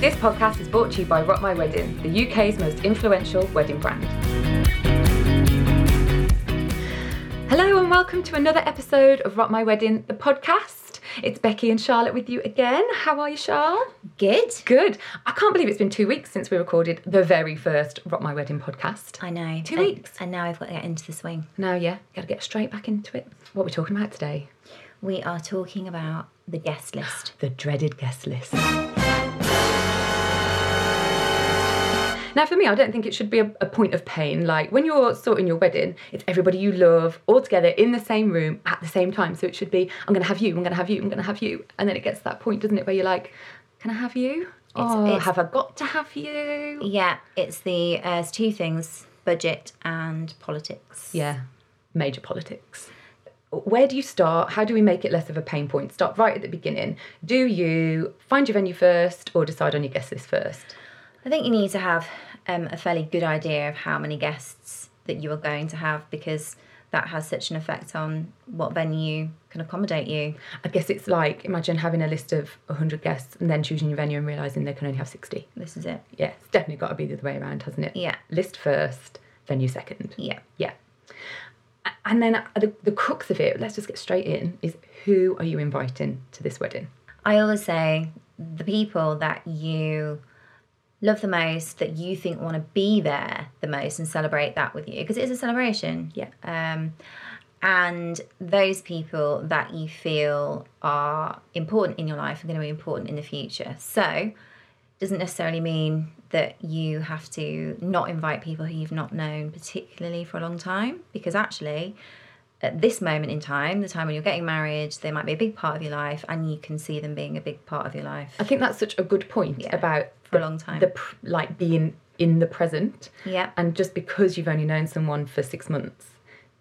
This podcast is brought to you by Rock My Wedding, the UK's most influential wedding brand. Hello and welcome to another episode of Rock My Wedding, the podcast. It's Becky and Charlotte with you again. How are you, Charl? Good. Good. I can't believe it's been two weeks since we recorded the very first Rock My Wedding podcast. I know. Two and, weeks. And now I've got to get into the swing. Now, yeah, got to get straight back into it. What are we talking about today? We are talking about the guest list. The dreaded guest list. Now, for me, I don't think it should be a, a point of pain. Like when you're sorting your wedding, it's everybody you love all together in the same room at the same time. So it should be, I'm going to have you, I'm going to have you, I'm going to have you. And then it gets to that point, doesn't it, where you're like, can I have you? oh, it's- have I got to have you? Yeah, it's the uh, it's two things: budget and politics. Yeah, major politics. Where do you start? How do we make it less of a pain point? Start right at the beginning. Do you find your venue first or decide on your guest list first? I think you need to have um, a fairly good idea of how many guests that you are going to have because that has such an effect on what venue can accommodate you. I guess it's like imagine having a list of 100 guests and then choosing your venue and realising they can only have 60. This is it. Yeah, it's definitely got to be the other way around, hasn't it? Yeah. List first, venue second. Yeah. Yeah. And then the, the crux of it, let's just get straight in, is who are you inviting to this wedding? I always say the people that you love the most, that you think want to be there the most, and celebrate that with you because it is a celebration. Yeah. Um, and those people that you feel are important in your life are going to be important in the future. So, doesn't necessarily mean that you have to not invite people who you've not known particularly for a long time because actually at this moment in time, the time when you're getting married, they might be a big part of your life and you can see them being a big part of your life. I think that's such a good point Yeah, about for a long time. The like being in the present. Yeah. And just because you've only known someone for six months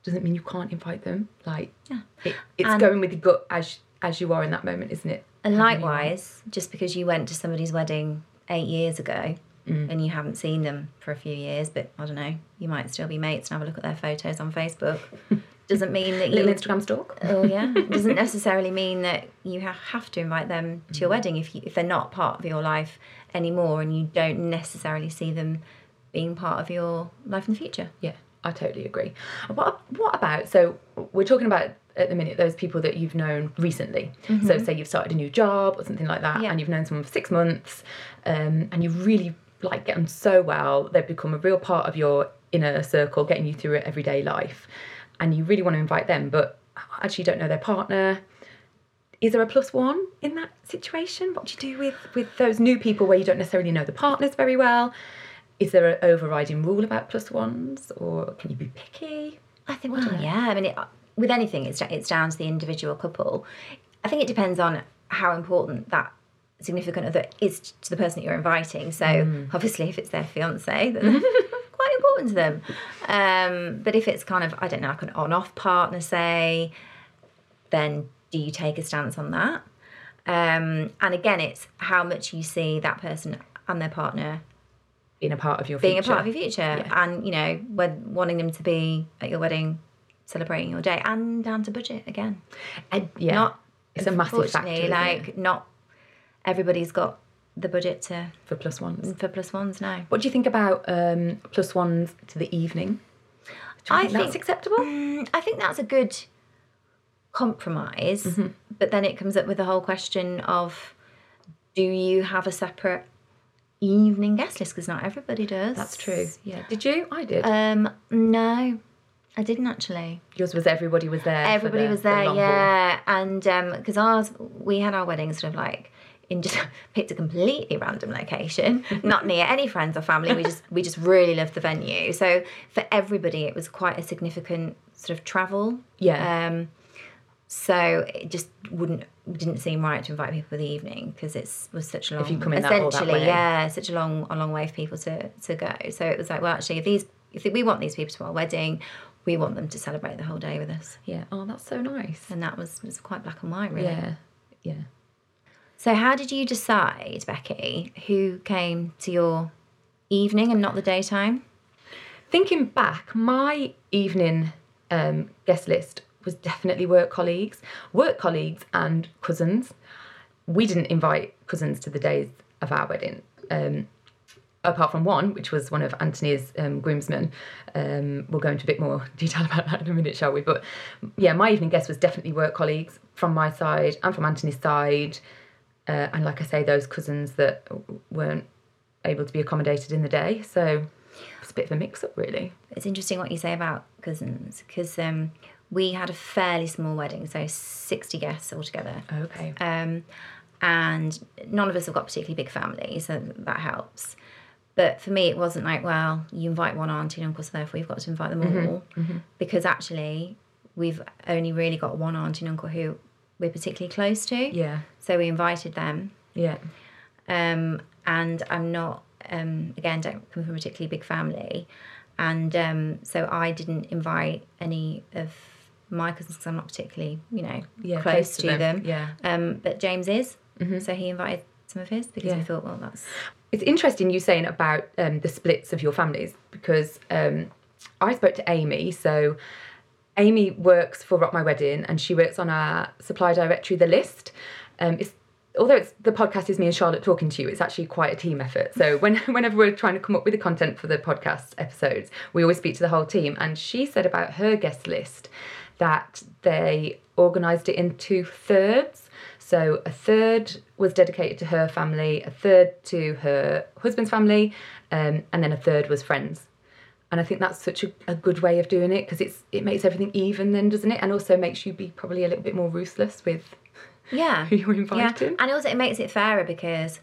doesn't mean you can't invite them. Like, Yeah. it, it's And- going with your gut as as you are in that moment, isn't it? And likewise, just because you went to somebody's wedding eight years ago Mm. and you haven't seen them for a few years, but I don't know, you might still be mates and have a look at their photos on Facebook, doesn't mean that you. little Instagram stalk. Oh yeah, It doesn't necessarily mean that you have to invite them to Mm. your wedding if you, if they're not part of your life anymore and you don't necessarily see them being part of your life in the future. Yeah, I totally agree. What what about so we're talking about at the minute those people that you've known recently. So say you've started a new job or something like that, Mm-hmm. Yeah. and you've known someone for six months, um, and you really like get on so well, they've become a real part of your inner circle, getting you through your everyday life, and you really want to invite them, but actually don't know their partner. Is there a plus one in that situation? What do you do with with those new people where you don't necessarily know the partners very well? Is there an overriding rule about plus ones, or can you be picky? I think, well, yeah. I mean, it, with anything, it's it's down to the individual couple. I think it depends on how important that significant other is to the person that you're inviting. So, obviously, if it's their fiance, then that's quite important to them. Um, but if it's kind of, I don't know, like an on-off partner, say, then do you take a stance on that? Um, and again, it's how much you see that person and their partner being a part of your being future. a part of your future and you know when wanting them to be at your wedding celebrating your day and down to budget again And, yeah, not it's a massive factor. like it, not everybody's got the budget to for plus ones. for plus ones now What do you think about um, plus ones to the evening? Do you I think that's acceptable? Mm, i think that's a good compromise Mm-hmm. but then it comes up with the whole question of do you have a separate evening guest list because not everybody does That's true. Yeah. Did you? I did. um no i didn't actually Yours was everybody was there. Everybody the- was the there, haul. yeah. And because ours, we had our wedding sort of like in just picked a completely random location, not near any friends or family. We just we just really loved the venue. So for everybody, it was quite a significant sort of travel. Yeah. Um, so it just wouldn't didn't seem right to invite people for the evening because it was such a long If you come in that all that way. yeah such a long a long way for people to to go. So it was like well actually if these if we want these people to our wedding, we want them to celebrate the whole day with us Yeah. Oh, that's so nice. and that was was quite black and white really Yeah. Yeah. so how did you decide becky who came to your evening and not the daytime Thinking back, my evening um, guest list was definitely work colleagues, work colleagues and cousins. We didn't invite cousins to the days of our wedding. Um, apart from one, which was one of Anthony's um, groomsmen. Um, we'll go into a bit more detail about that in a minute, shall we? But yeah, my evening guest was definitely work colleagues from my side and from Anthony's side. Uh, and like I say, those cousins that weren't able to be accommodated in the day. So it's a bit of a mix up, really. It's interesting what you say about cousins because um, we had a fairly small wedding, so 60 guests altogether. Okay. Um, and none of us have got particularly big families, so that helps. But for me, it wasn't like, well, you invite one auntie and uncle, so therefore you've got to invite them all. Because actually, we've only really got one auntie and uncle who we're particularly close to. Yeah. So we invited them. Yeah. Um, and I'm not, um, again, don't come from a particularly big family. And um, so I didn't invite any of my cousins because I'm not particularly, you know, Yeah. close, to, them. Yeah. Um, but James is. So he invited some of his because Yeah. we thought, well, that's. It's interesting you saying about um, the splits of your families because um, I spoke to Amy. So Amy works for Rock My Wedding and she works on our supply directory, The List. Um, it's although it's the podcast is me and Charlotte talking to you, it's actually quite a team effort. So when whenever we're trying to come up with the content for the podcast episodes, we always speak to the whole team. And she said about her guest list that they organised it in two thirds. So a third was dedicated to her family, a third to her husband's family, um, and then a third was friends. And I think that's such a, a good way of doing it because it's it makes everything even then, doesn't it? And also makes you be probably a little bit more ruthless with Yeah. who you're Yeah. inviting. And also, it makes it fairer because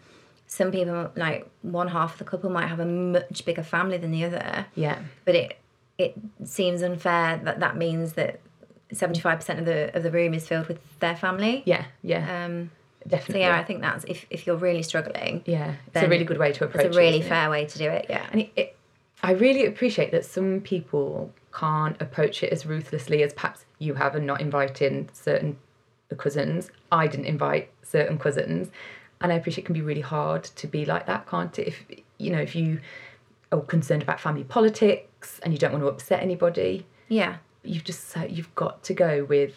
some people, like one half of the couple, might have a much bigger family than the other. Yeah. but it it seems unfair that that means that 75% of the of the room is filled with their family Yeah, yeah, um so definitely. yeah i think that's if, if you're really struggling yeah, it's a really good way to approach it. it's a really it. isn't it? fair way to do it yeah And it, it, I really appreciate that some people can't approach it as ruthlessly as perhaps you have and not inviting certain cousins. I didn't invite certain cousins. And I appreciate it can be really hard to be like that, can't it? If you know, if you are concerned about family politics and you don't want to upset anybody, yeah you've just so you've got to go with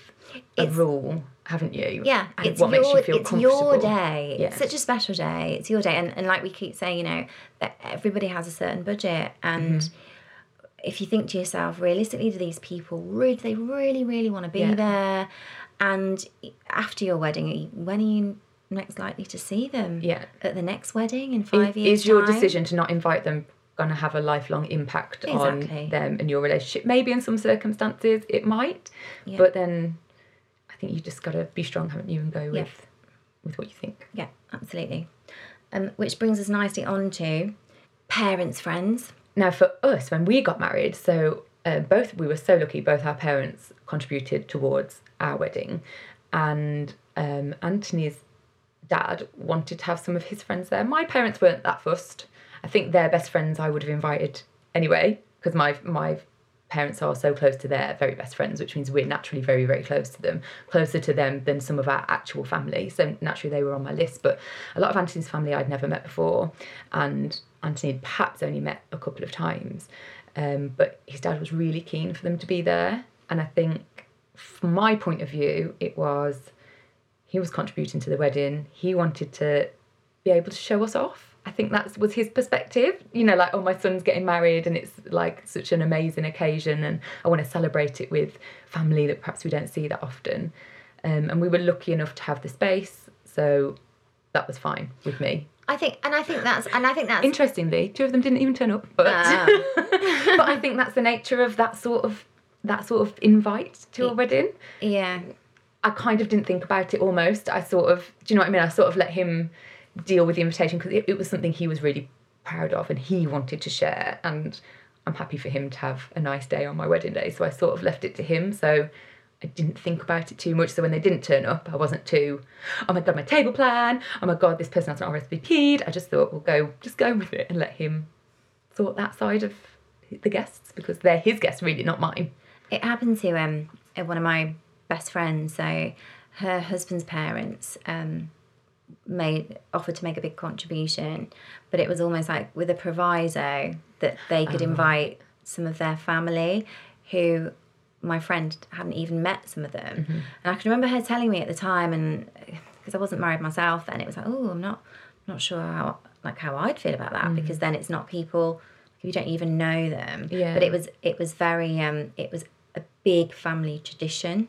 a It's- rule, haven't you? yeah And it's what your makes you feel it's comfortable. your day Yeah. it's such a special day it's your day and, and like we keep saying you know that everybody has a certain budget and Mm-hmm. if you think to yourself realistically do these people really they really really want to be Yeah. there and after your wedding when are you next likely to see them Yeah. at the next wedding in five years is your time? decision to not invite them going to have a lifelong impact Exactly. on them and your relationship. Maybe in some circumstances it might Yeah. but then i think you just got to be strong haven't you and go with Yeah. with what you think. Yeah absolutely. Um, which brings us nicely on to parents friends. Now for us when we got married so uh, both we were so lucky both our parents contributed towards our wedding. And um, anthony's dad wanted to have some of his friends there. My parents weren't that fussed i think their best friends i would have invited anyway because my my parents are so close to their very best friends which means we're naturally very very close to them closer to them than some of our actual family so naturally they were on my list but a lot of anthony's family i'd never met before and anthony had perhaps only met a couple of times um, but his dad was really keen for them to be there and i think from my point of view it was he was contributing to the wedding. He wanted to be able to show us off. I think that was his perspective. You know, like, oh, my son's getting married and it's like such an amazing occasion and I want to celebrate it with family that perhaps we don't see that often. Um, and we were lucky enough to have the space, so that was fine with me. i think and i think that's and i think that's Interestingly, two of them didn't even turn up, but Ah. but I think that's the nature of that sort of that sort of invite to a wedding. yeah I kind of didn't think about it almost. I sort of, do you know what I mean? I sort of let him deal with the invitation because it, it was something he was really proud of and he wanted to share. And I'm happy for him to have a nice day on my wedding day. So I sort of left it to him. So I didn't think about it too much. So when they didn't turn up, I wasn't too, oh my God, my table plan. Oh my God, this person hasn't RSVP'd. I just thought, we'll go, just go with it and let him sort that side of the guests because they're his guests, really, not mine. It happened to um one of my best friends. So her husband's parents um made offered to make a big contribution, but it was almost like with a proviso that they could invite some of their family who my friend hadn't even met some of them. And I can remember her telling me at the time and because I wasn't married myself then it was like, oh, I'm not not sure how like how I'd feel about that because then it's not people you don't even know them. Yeah. But it was it was very um it was a big family tradition.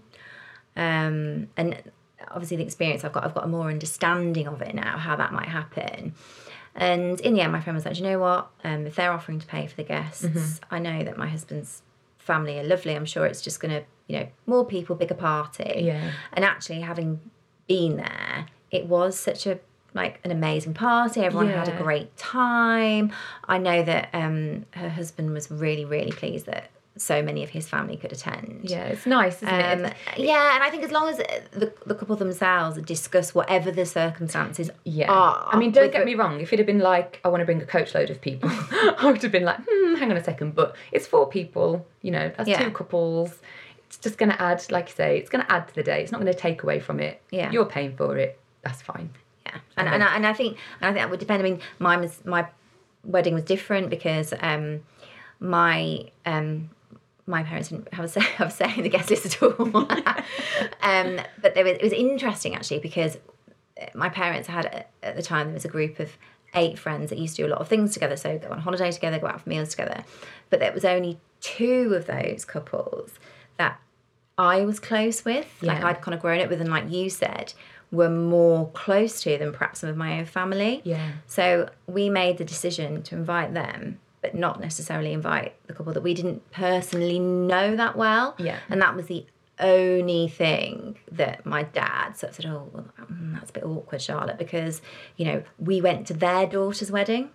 Um and obviously the experience I've got I've got a more understanding of it now, how that might happen. And in the end my friend was like, "Do you know what? Um if they're offering to pay for the guests, Mm-hmm. I know that my husband's family are lovely. I'm sure it's just gonna, you know, more people, bigger party. Yeah. And actually having been there, it was such a like an amazing party. Everyone had a great time. I know that um, her husband was really, really pleased that so many of his family could attend. Yeah, it's nice, isn't Um, it? yeah, and I think as long as the, the couple themselves discuss whatever the circumstances Yeah. are. I mean, don't get the- me wrong. If it had been like, I want to bring a coach load of people, I would have been like, hmm, hang on a second. But it's four people, you know, that's Yeah. two couples. It's just going to add, like you say, it's going to add to the day. It's not going to take away from it. Yeah. You're paying for it. That's fine. Yeah, and and I, and I think and I think that would depend. I mean, mine was my wedding was different because um, my um, my parents didn't have a say, have a say in the guest list at all. um, but there was, it was interesting actually because my parents had at the time there was a group of eight friends that used to do a lot of things together. So go on holiday together, go out for meals together. But there was only two of those couples that I was close with, like I'd kind of grown up with, and like you said, were more close to than perhaps some of my own family. Yeah. So we made the decision to invite them, but not necessarily invite the couple that we didn't personally know that well. Yeah. And that was the only thing that my dad sort of said, oh, well, mm, that's a bit awkward, Charlotte, because, you know, we went to their daughter's wedding.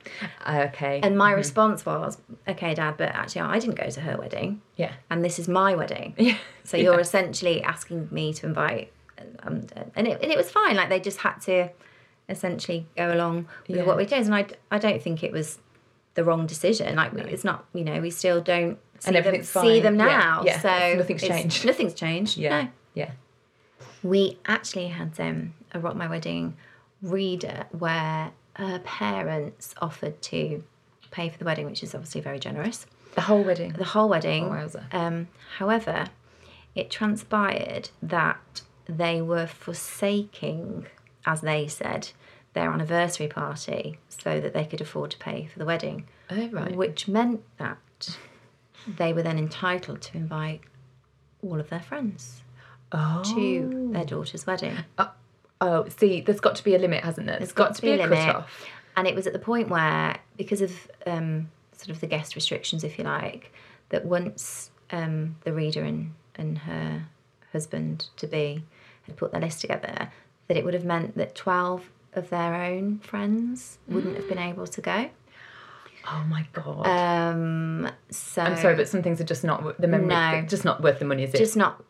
Okay. And my response was, okay, dad, but actually I didn't go to her wedding yeah. and this is my wedding. Yeah. So you're essentially asking me to invite, um, and it and it was fine. Like they just had to essentially go along with Yeah. what we did, and I I don't think it was the wrong decision. Like it's not, you know, we still don't see And them see them now. yeah. So Nothing's changed. Nothing's changed. Yeah. No. Yeah. We actually had um, a Rock My Wedding reader where her parents offered to pay for the wedding, which is obviously very generous The whole wedding. the whole wedding. Oh. Um, however, it transpired that they were forsaking, as they said, their anniversary party so that they could afford to pay for the wedding, Oh, right. which meant that they were then entitled to invite all of their friends Oh. to their daughter's wedding. Oh, see, there's got to be a limit, hasn't there? There's got, to be, a, limit. cut-off. And it was at the point where, because of um, sort of the guest restrictions, if you like, that once um, the reader and, and her husband to be had put their list together, that it would have meant that 12 of their own friends wouldn't have been able to go. Oh my god. Um, so I'm sorry, but some things are just not the memory. No. Just not worth the money, is it? just not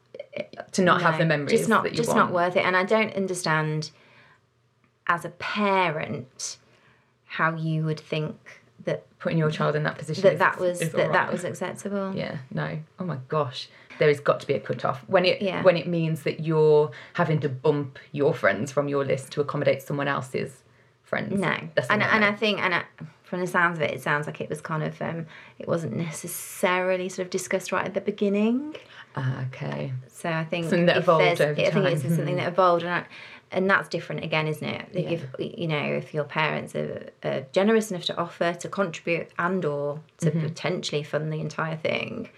to not have the memories just not that you just want. not worth it and i don't understand as a parent how you would think that Putting your child in that position. that is- that was that that was acceptable Yeah. No. Oh my gosh. There has got to be a cut off when it Yeah. when it means that you're having to bump your friends from your list to accommodate someone else's friends. no That's a and, and i think and I, from the sounds of it it sounds like it was kind of um it wasn't necessarily sort of discussed right at the beginning Ah, okay. so i think Something that evolved over i think it's. Something that evolved and I, and that's different again isn't it Yeah. if you know if your parents are, are generous enough to offer to contribute and or to Mm-hmm. potentially fund the entire thing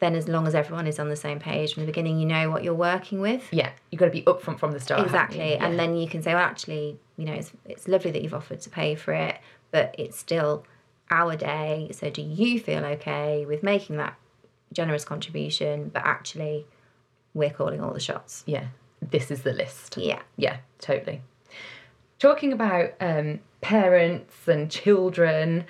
then as long as everyone is on the same page from the beginning you know what you're working with Yeah, you've got to be upfront from the start. exactly you? and then you can say well actually you know it's, it's lovely that you've offered to pay for it but it's still our day so do you feel okay with making that generous contribution but actually we're calling all the shots yeah, this is the list. yeah Yeah, totally. Talking about um, parents and children,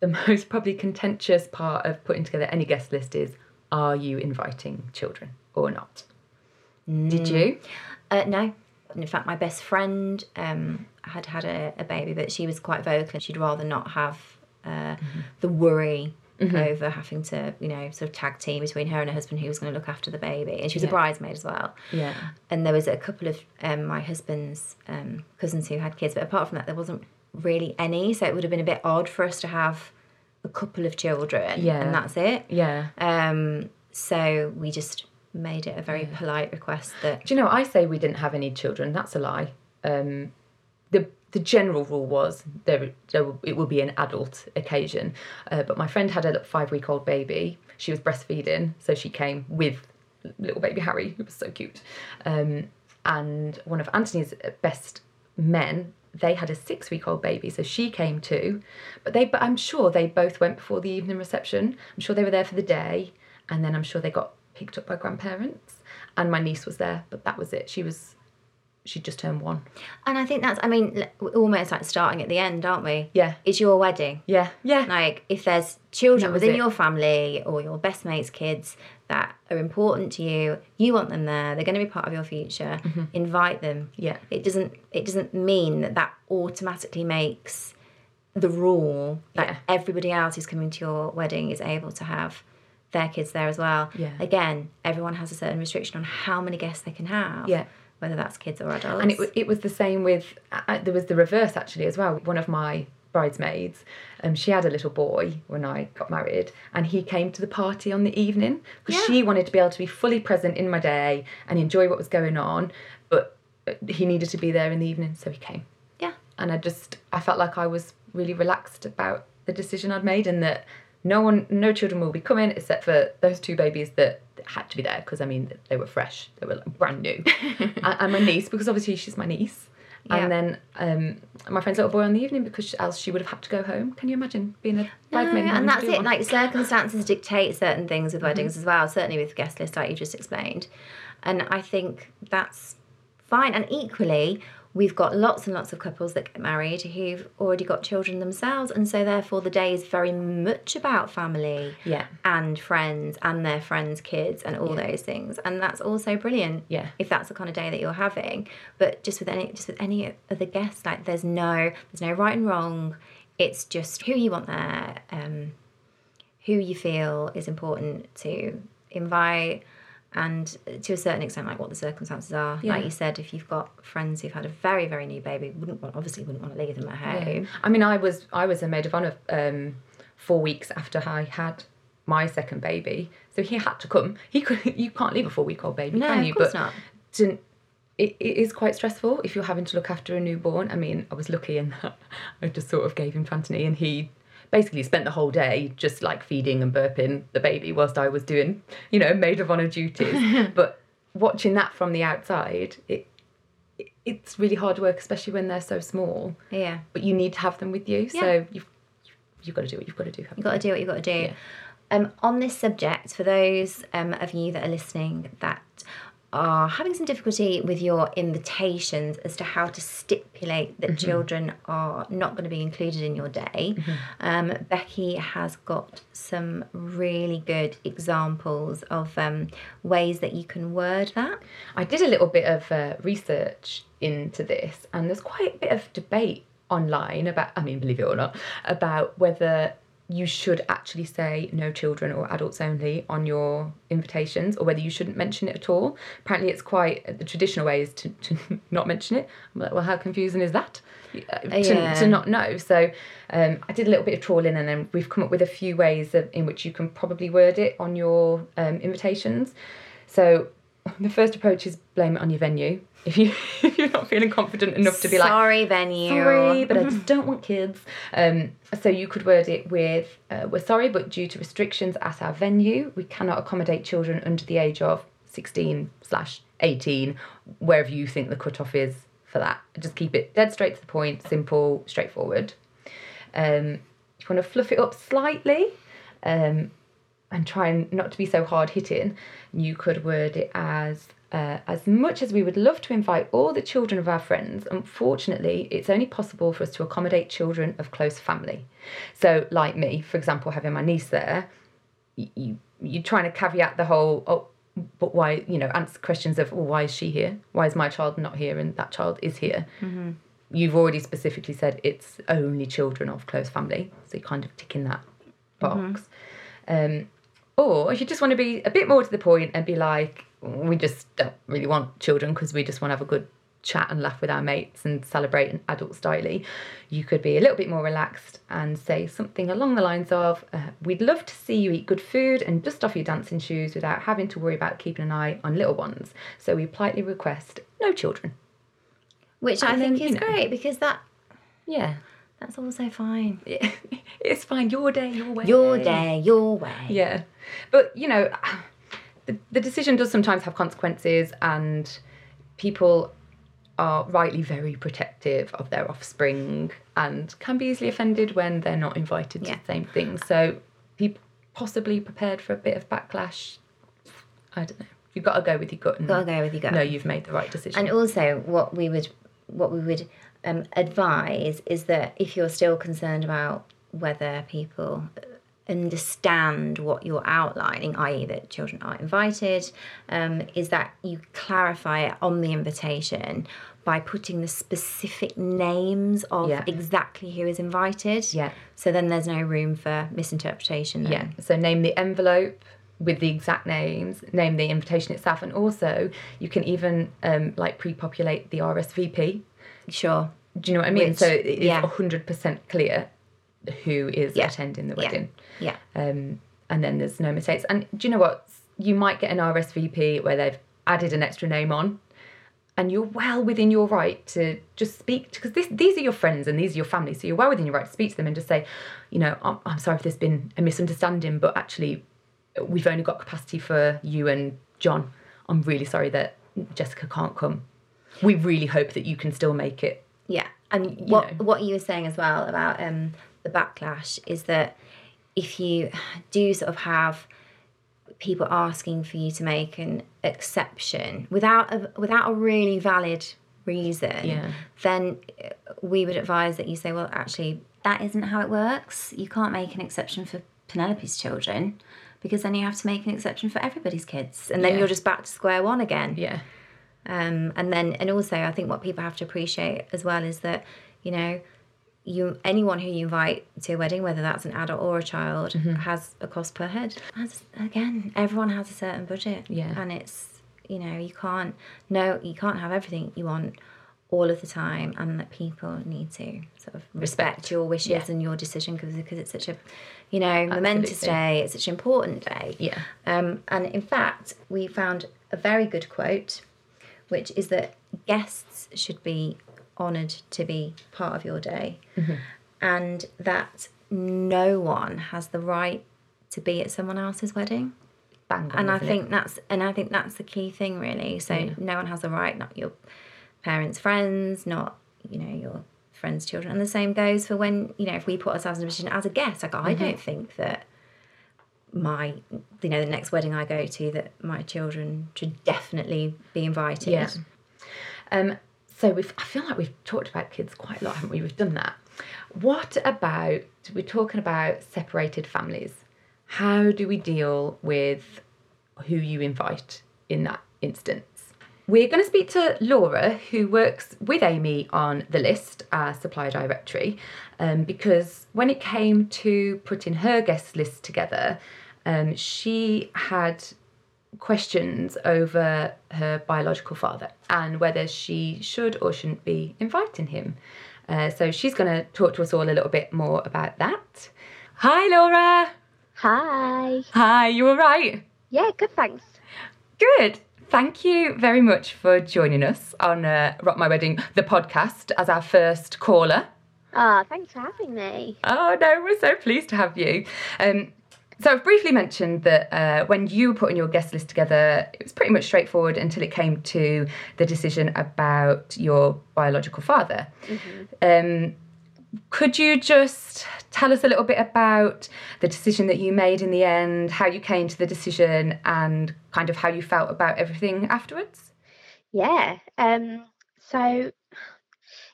the most probably contentious part of putting together any guest list is are you inviting children or not? Did you? Uh, no. In fact, my best friend um, had had a, a baby, but she was quite vocal. She'd rather not have uh, the worry over having to, you know, sort of tag team between her and her husband who was going to look after the baby. And she was a bridesmaid as well. Yeah. And there was a couple of um, my husband's um, cousins who had kids, but apart from that, there wasn't really any. So it would have been a bit odd for us to have a couple of children, Yeah. and that's it. Yeah. Um, so we just made it a very polite request that Do you know, I say we didn't have any children. That's a lie. Um, the the general rule was there, there it will be an adult occasion. Uh, but my friend had a five week old baby. She was breastfeeding, so she came with little baby Harry, who was so cute. Um, and one of Anthony's best men, they had a six week old baby, so she came too. But they, but I'm sure they both went before the evening reception. I'm sure they were there for the day, and then I'm sure they got picked up by grandparents. And my niece was there, but that was it. She was, she just turned one. And I think that's, I mean, almost like starting at the end, aren't we? Yeah. It's your wedding. Yeah, yeah. Like, if there's children within it. your family or your best mate's kids that are important to you, you want them there. They're going to be part of your future. Mm-hmm. Invite them. Yeah. It doesn't. It doesn't mean that that automatically makes the rule that Yeah. everybody else who's coming to your wedding is able to have their kids there as well. Yeah. Again, everyone has a certain restriction on how many guests they can have. Yeah. Whether that's kids or adults. And it, it was the same with, uh, there was the reverse actually as well. One of my bridesmaids, um, she had a little boy when I got married, and he came to the party on the evening because Yeah. she wanted to be able to be fully present in my day and enjoy what was going on, but uh, he needed to be there in the evening, so he came. yeah. And I just, I felt like I was really relaxed about the decision I'd made and that no one, no children will be coming except for those two babies that had to be there because I mean they were fresh, they were like brand new, and, my niece because obviously she's my niece, Yeah. and then um, my friend's little boy on the evening because else she would have had to go home. Can you imagine being a bridesmaid? No, and that's it. one? Like circumstances dictate certain things Mm-hmm. with weddings as well. Certainly with guest list, like you just explained, and I think that's fine. And equally, we've got lots and lots of couples that get married who've already got children themselves, and so therefore the day is very much about family yeah, and friends and their friends' kids and all those things, and that's also brilliant. Yeah. if that's the kind of day that you're having. But just with any just with any of the guests, like there's no there's no right and wrong. It's just who you want there, um, who you feel is important to invite. And to a certain extent, like what the circumstances are. Yeah. Like you said, if you've got friends who've had a very, very new baby, wouldn't want, obviously wouldn't want to leave them at home. I mean, I was I was a maid of honor um, four weeks after I had my second baby, so he had to come. He could. You can't leave a four week old baby, No, can of you? course but not. it, it is quite stressful if you're having to look after a newborn. I mean, I was lucky in that I just sort of gave him to Anthony, and he basically spent the whole day just like feeding and burping the baby whilst I was doing, you know, maid of honor duties. but watching that from the outside, it, it it's really hard work, especially when they're so small Yeah. but you need to have them with you. Yeah. So you've you've got to do what you've got to do. You've got to do what you've got to do. Yeah. Um, on this subject, for those um, of you that are listening that are having some difficulty with your invitations as to how to stipulate that children are not going to be included in your day, um, Becky has got some really good examples of um, ways that you can word that. I did a little bit of uh, research into this, and there's quite a bit of debate online about. I mean, believe it or not, about whether you should actually say no children or adults only on your invitations or whether you shouldn't mention it at all. Apparently, it's quite the traditional way is to, to not mention it. I'm like, well, how confusing is that? Uh, to, to not know. So um, I did a little bit of trawling and then we've come up with a few ways of, in which you can probably word it on your um, invitations. So the first approach is blame it on your venue. If you if you're not feeling confident enough to be like sorry, venue. sorry, but I just don't want kids. Um, so you could word it with, uh, we're sorry, but due to restrictions at our venue, we cannot accommodate children under the age of 16 slash 18, wherever you think the cutoff is for that. Just keep it dead straight to the point, simple, straightforward. Um, if you want to fluff it up slightly, um, and trying not to be so hard hitting, you could word it as uh, as much as we would love to invite all the children of our friends, unfortunately, it's only possible for us to accommodate children of close family. So, like me, for example, having my niece there, you you're trying to caveat the whole oh, but why you know answer questions of well, why is she here? Why is my child not here and that child is here? You've already specifically said it's only children of close family, so you kind of tick in that box. Um, or if you just want to be a bit more to the point and be like, we just don't really want children because we just want to have a good chat and laugh with our mates and celebrate an adult styly, you could be a little bit more relaxed and say something along the lines of, uh, We'd love to see you eat good food and dust off your dancing shoes without having to worry about keeping an eye on little ones. So we politely request no children. Which I And think then, is you know- great because that Yeah. That's also fine. it's fine. Your day, your way. Your day, your way. Yeah. But, you know, the, the decision does sometimes have consequences, and people are rightly very protective of their offspring and can be easily offended when they're not invited to the same thing. So, be possibly prepared for a bit of backlash. I don't know. You've got to go with your gut and Gotta go with your gut. know you've made the right decision. And also, what we would what we would um, advise is that if you're still concerned about whether people understand what you're outlining, i.e., that children are invited, um, is that you clarify it on the invitation by putting the specific names of Yeah. exactly who is invited. Yeah. So then there's no room for misinterpretation. Then. Yeah. So name the envelope with the exact names, name the invitation itself, and also you can even um, like pre-populate the RSVP. Sure. Do you know what I mean? Which- so it is yeah. hundred percent clear who is Yeah. attending the wedding, Yeah. um, and then there's no mistakes. And do you know what? You might get an RSVP where they've added an extra name on. And you're well within your right to just speak because these are your friends and these are your family. So you're well within your right to speak to them and just say, you know, I'm, I'm sorry if there's been a misunderstanding, but actually, we've only got capacity for you and John. I'm really sorry that Jessica can't come. We really hope that you can still make it. Yeah, and what know. what you were saying as well about um, the backlash is that if you do sort of have people asking for you to make an exception without a without a really valid reason, Yeah. then we would advise that you say, well, actually, that isn't how it works. You can't make an exception for Penelope's children. Because then you have to make an exception for everybody's kids, and then Yeah. you're just back to square one again. Yeah. Um, and then, and also, I think what people have to appreciate as well is that, you know, you anyone who you invite to a wedding, whether that's an adult or a child, Mm-hmm. has a cost per head. As, again, everyone has a certain budget, Yeah. and it's you know you can't no you can't have everything you want all of the time, and that people need to sort of respect, your wishes Yeah. and your decision because because it's such a you know momentous day, it's such an important day. Yeah. Um, and in fact, we found a very good quote, which is that guests should be honoured to be part of your day, and that no one has the right to be at someone else's wedding. Bang on, And I isn't it? think that's and I think that's the key thing, really. So no one has the right, not your parents' friends, not you know your friends' children, and the same goes for when you know if we put ourselves in a position as a guest. Like I Mm-hmm. don't think that my you know the next wedding I go to that my children should definitely be invited. Yeah. Um, so we've, I feel like we've talked about kids quite a lot, haven't we? We've done that. What about, we're talking about separated families. How do we deal with who you invite in that instance? We're going to speak to Laura, who works with Amy on the list, our supply directory, um, because when it came to putting her guest list together, um, she had questions over her biological father and whether she should or shouldn't be inviting him. Uh, so she's going to talk to us all a little bit more about that. Hi, Laura. Hi. Hi, you all right? Yeah, good, thanks. Good. Thank you very much for joining us on uh, Rock My Wedding, the podcast, as our first caller. Ah, thanks for having me. Oh no, we're so pleased to have you. Um, so I've briefly mentioned that uh, when you were putting your guest list together, it was pretty much straightforward until it came to the decision about your biological father. Um, could you just tell us a little bit about the decision that you made in the end, how you came to the decision, and kind of how you felt about everything afterwards? Yeah. Um. So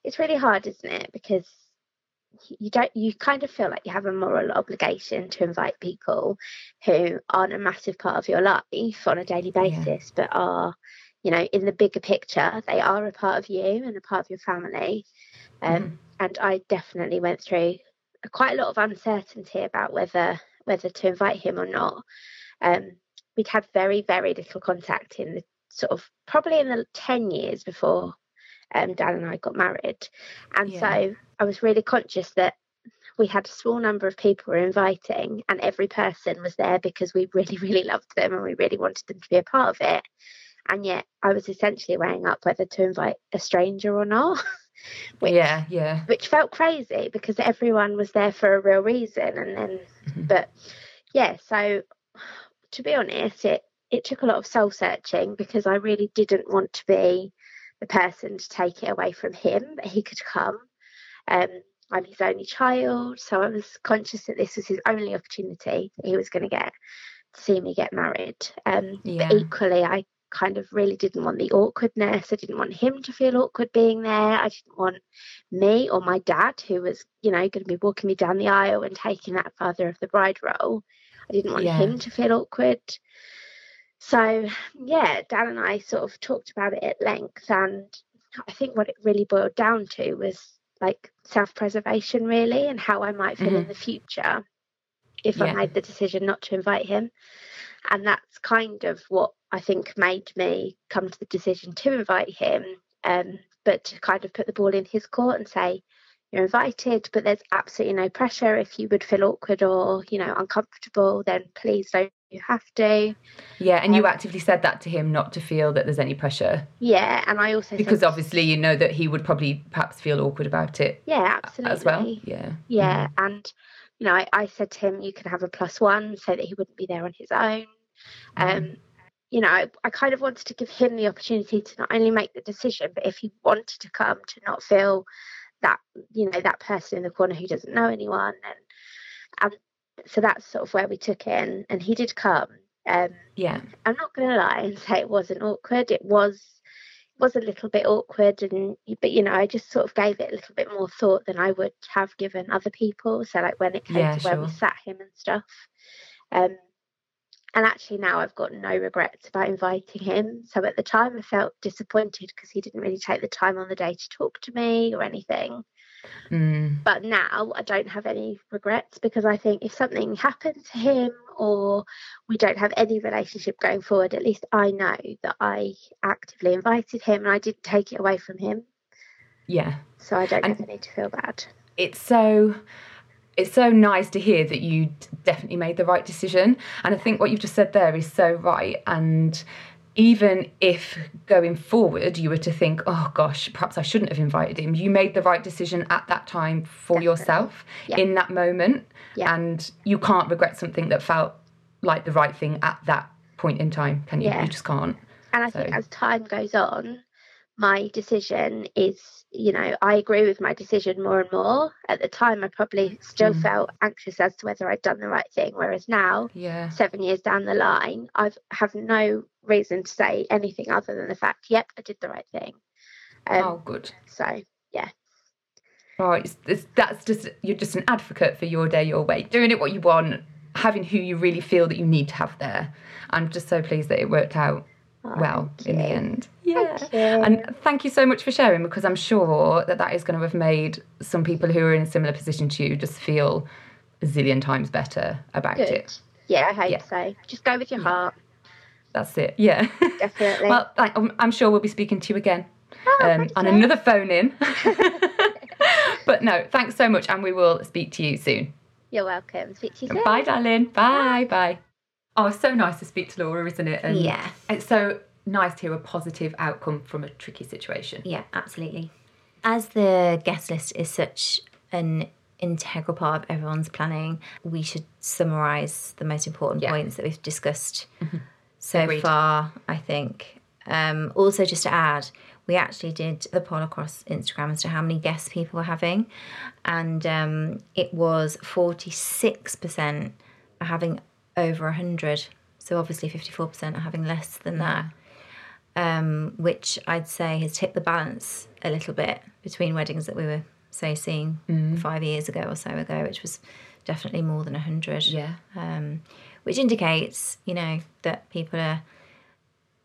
it's really hard, isn't it? Because you don't. You kind of feel like you have a moral obligation to invite people who aren't a massive part of your life on a daily Yeah. basis, but are, you know, in the bigger picture, they are a part of you and a part of your family. Um. And I definitely went through quite a lot of uncertainty about whether whether to invite him or not. Um, we'd had very very little contact in the sort of probably in the 10 years before um, Dan and I got married. And Yeah. so I was really conscious that we had a small number of people we were inviting, and every person was there because we really, really loved them and we really wanted them to be a part of it. And yet I was essentially weighing up whether to invite a stranger or not. which yeah, yeah. which felt crazy because everyone was there for a real reason and then but yeah so to be honest it it took a lot of soul searching because I really didn't want to be the person to take it away from him that he could come um I'm his only child so I was conscious that this was his only opportunity that he was going to get to see me get married um Yeah. but equally I kind of really didn't want the awkwardness I didn't want him to feel awkward being there I didn't want me or my dad, who was, you know, going to be walking me down the aisle and taking that father of the bride role, I didn't want Yeah. him to feel awkward. So, yeah, Dan and I sort of talked about it at length. And I think what it really boiled down to was like self preservation, really, and how I might feel in the future if I made the decision not to invite him. And that's kind of what I think made me come to the decision to invite him, um, but to kind of put the ball in his court and say, you're invited, but there's absolutely no pressure. If you would feel awkward or, you know, uncomfortable, then please don't you have to. Yeah, and you Um, actively said that to him not to feel that there's any pressure Yeah, and I also because said, obviously you know that he would probably perhaps feel awkward about it yeah, absolutely as well. Yeah. Yeah, and you know, I, I said to him, you can have a plus one so that he wouldn't be there on his own. Um, you know, I, I kind of wanted to give him the opportunity to not only make the decision, but if he wanted to come, to not feel that you know that person in the corner who doesn't know anyone, and and so that's sort of where we took it. And, and he did come. Um, Yeah. I'm not going to lie and say it wasn't awkward. It was was a little bit awkward, and but you know, I just sort of gave it a little bit more thought than I would have given other people. So like when it came Yeah, to where we sat him and stuff. Um, and actually now I've got no regrets about inviting him. So at the time I felt disappointed because he didn't really take the time on the day to talk to me or anything. Mm. But now I don't have any regrets because I think if something happened to him or we don't have any relationship going forward, at least I know that I actively invited him and I didn't take it away from him. Yeah. So I don't And- ever need to feel bad. it's so it's so nice to hear that you definitely made the right decision and i think what you've just said there is so right and even if going forward you were to think oh gosh perhaps i shouldn't have invited him you made the right decision at that time for Definitely. yourself Yeah. in that moment Yeah. and you can't regret something that felt like the right thing at that point in time can you Yeah. you just can't And I think as time goes on, my decision is, you know, I agree with my decision more and more. At the time, I probably still Mm. felt anxious as to whether I'd done the right thing. Whereas now, yeah seven years down the line, I've have no reason to say anything other than the fact, yep, I did the right thing. Um, oh good So yeah, Oh, it's, it's, that's just you're just an advocate for your day, your way, doing it what you want, having who you really feel that you need to have there. I'm just so pleased that it worked out Well in the end. Yeah, Thank and thank you so much for sharing because I'm sure that that is going to have made some people who are in a similar position to you just feel a zillion times better about good. it. Yeah, I hope Yeah. so. Just go with your heart. That's it. Yeah, Definitely. well, I- I'm, I'm sure we'll be speaking to you again Oh, um, on Liz. another phone in. but no, thanks so much, and we will speak to you soon. You're welcome. Speak to you soon. Bye, darling. Bye, bye. Oh, it's so nice to speak to Laura, isn't it? And Yeah. It's so nice to hear a positive outcome from a tricky situation. Yeah, absolutely. As the guest list is such an integral part of everyone's planning, we should summarise the most important Yeah. points that we've discussed so Agreed. far, I think. Um, also, just to add, we actually did the poll across Instagram as to how many guests people were having, and um, it was 46% are having over 100. So, obviously, 54% are having less than that um, which I'd say has tipped the balance a little bit between weddings that we were, say, seeing five years ago or so ago, which was definitely more than 100. Yeah. Um, which indicates, you know, that people are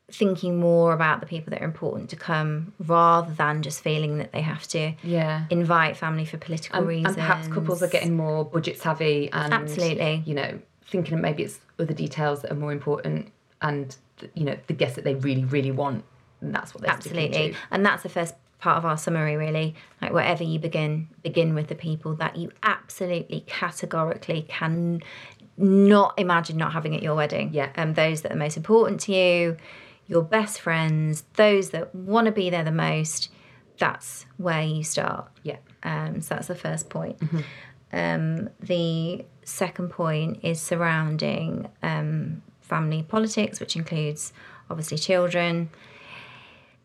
thinking more about the people that are important to come rather than just feeling that they have to Yeah. invite family for political And, reasons. and perhaps couples are getting more budget savvy and Absolutely. you know, thinking that maybe it's other details that are more important and you know, the guests that they really, really want. And that's what they're absolutely to. and that's the first part of our summary really like wherever you begin begin with the people that you absolutely categorically can not imagine not having at your wedding Yeah. and those that are most important to you your best friends those that want to be there the most that's where you start. Yeah. Um, so that's the first point. Um, the second point is surrounding um, family politics, which includes obviously children.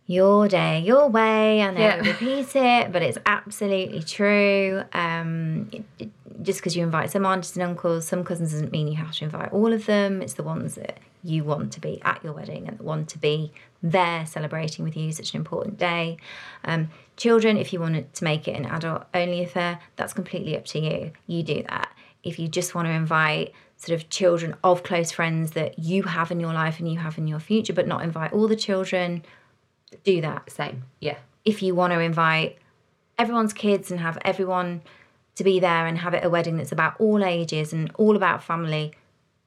Your day, your way. I know Yeah. I repeat it, but it's absolutely true. Um, it- it- just because you invite some aunts and uncles, some cousins doesn't mean you have to invite all of them. It's the ones that you want to be at your wedding and that want to be there celebrating with you such an important day. Um, children, if you wanted to make it an adult only affair, that's completely up to you. You do that. If you just want to invite sort of children of close friends that you have in your life and you have in your future, but not invite all the children, do that Same. Yeah. if you want to invite everyone's kids and have everyone to be there and have it a wedding that's about all ages and all about family,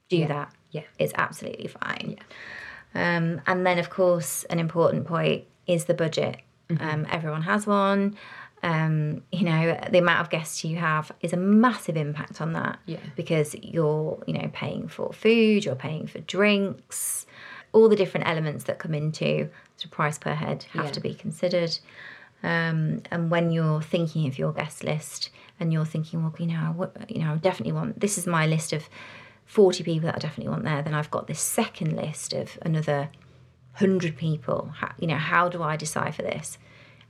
do that. Yeah. It's absolutely fine. Yeah. Um, and then, of course, an important point is the budget. Um, everyone has one. Um, you know, the amount of guests you have is a massive impact on that. Yeah. Because you're, you know, paying for food, you're paying for drinks, all the different elements that come into the price per head have Yeah. to be considered. Um, and when you're thinking of your guest list and you're thinking, well, you know, I you know, I definitely want this is my list of 40 people that I definitely want there. Then I've got this second list of another 100 people. How, you know, how do I decipher this?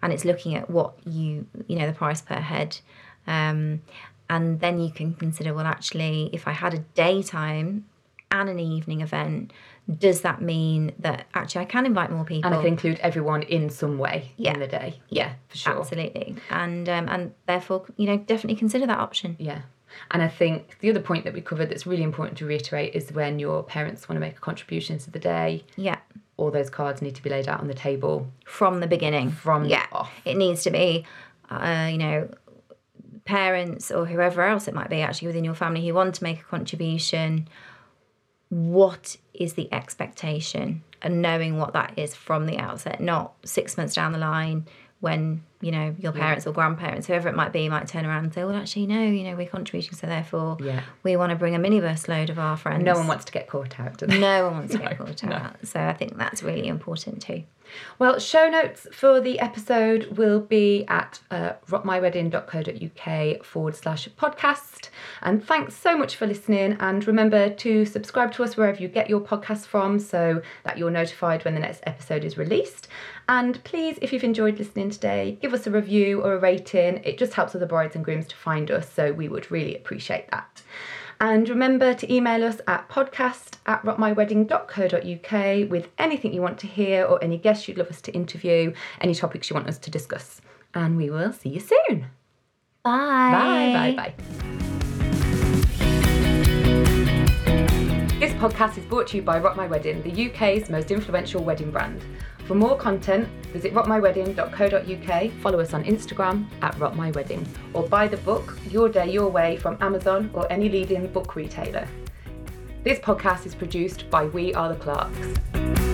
And it's looking at what you, you know, the price per head. Um, and then you can consider, well, actually, if I had a daytime and an evening event, does that mean that actually I can invite more people? And I can include everyone in some way Yeah. in the day. Yeah, for sure. Absolutely. And um, and therefore, you know, definitely consider that option. Yeah. And I think the other point that we covered that's really important to reiterate is when your parents want to make a contribution to the day, Yeah. all those cards need to be laid out on the table. From the beginning. From the yeah. off. It needs to be, uh, you know, parents or whoever else it might be actually within your family who want to make a contribution. What is the expectation? And knowing what that is from the outset, not six months down the line when, you know, your parents or grandparents, whoever it might be, might turn around and say, well, actually, no, you know, we're contributing, so therefore Yeah. we want to bring a minibus load of our friends. No one wants to get caught out. No one wants to get caught no. out. So I think that's really important too. Well, show notes for the episode will be at uh, rockmywedding.co.uk forward slash podcast. And thanks so much for listening. And remember to subscribe to us wherever you get your podcast from so that you're notified when the next episode is released. And please, if you've enjoyed listening today, give us a review or a rating. It just helps other brides and grooms to find us. So we would really appreciate that. And remember to email us at podcast at rockmywedding.co.uk with anything you want to hear or any guests you'd love us to interview, any topics you want us to discuss. And we will see you soon. Bye, bye, bye. Bye. This podcast is brought to you by Rock My Wedding, the UK's most influential wedding brand. For more content, visit rockmywedding.co.uk, follow us on Instagram at rockmywedding, or buy the book Your Day Your Way from Amazon or any leading book retailer. This podcast is produced by We Are the Clarks.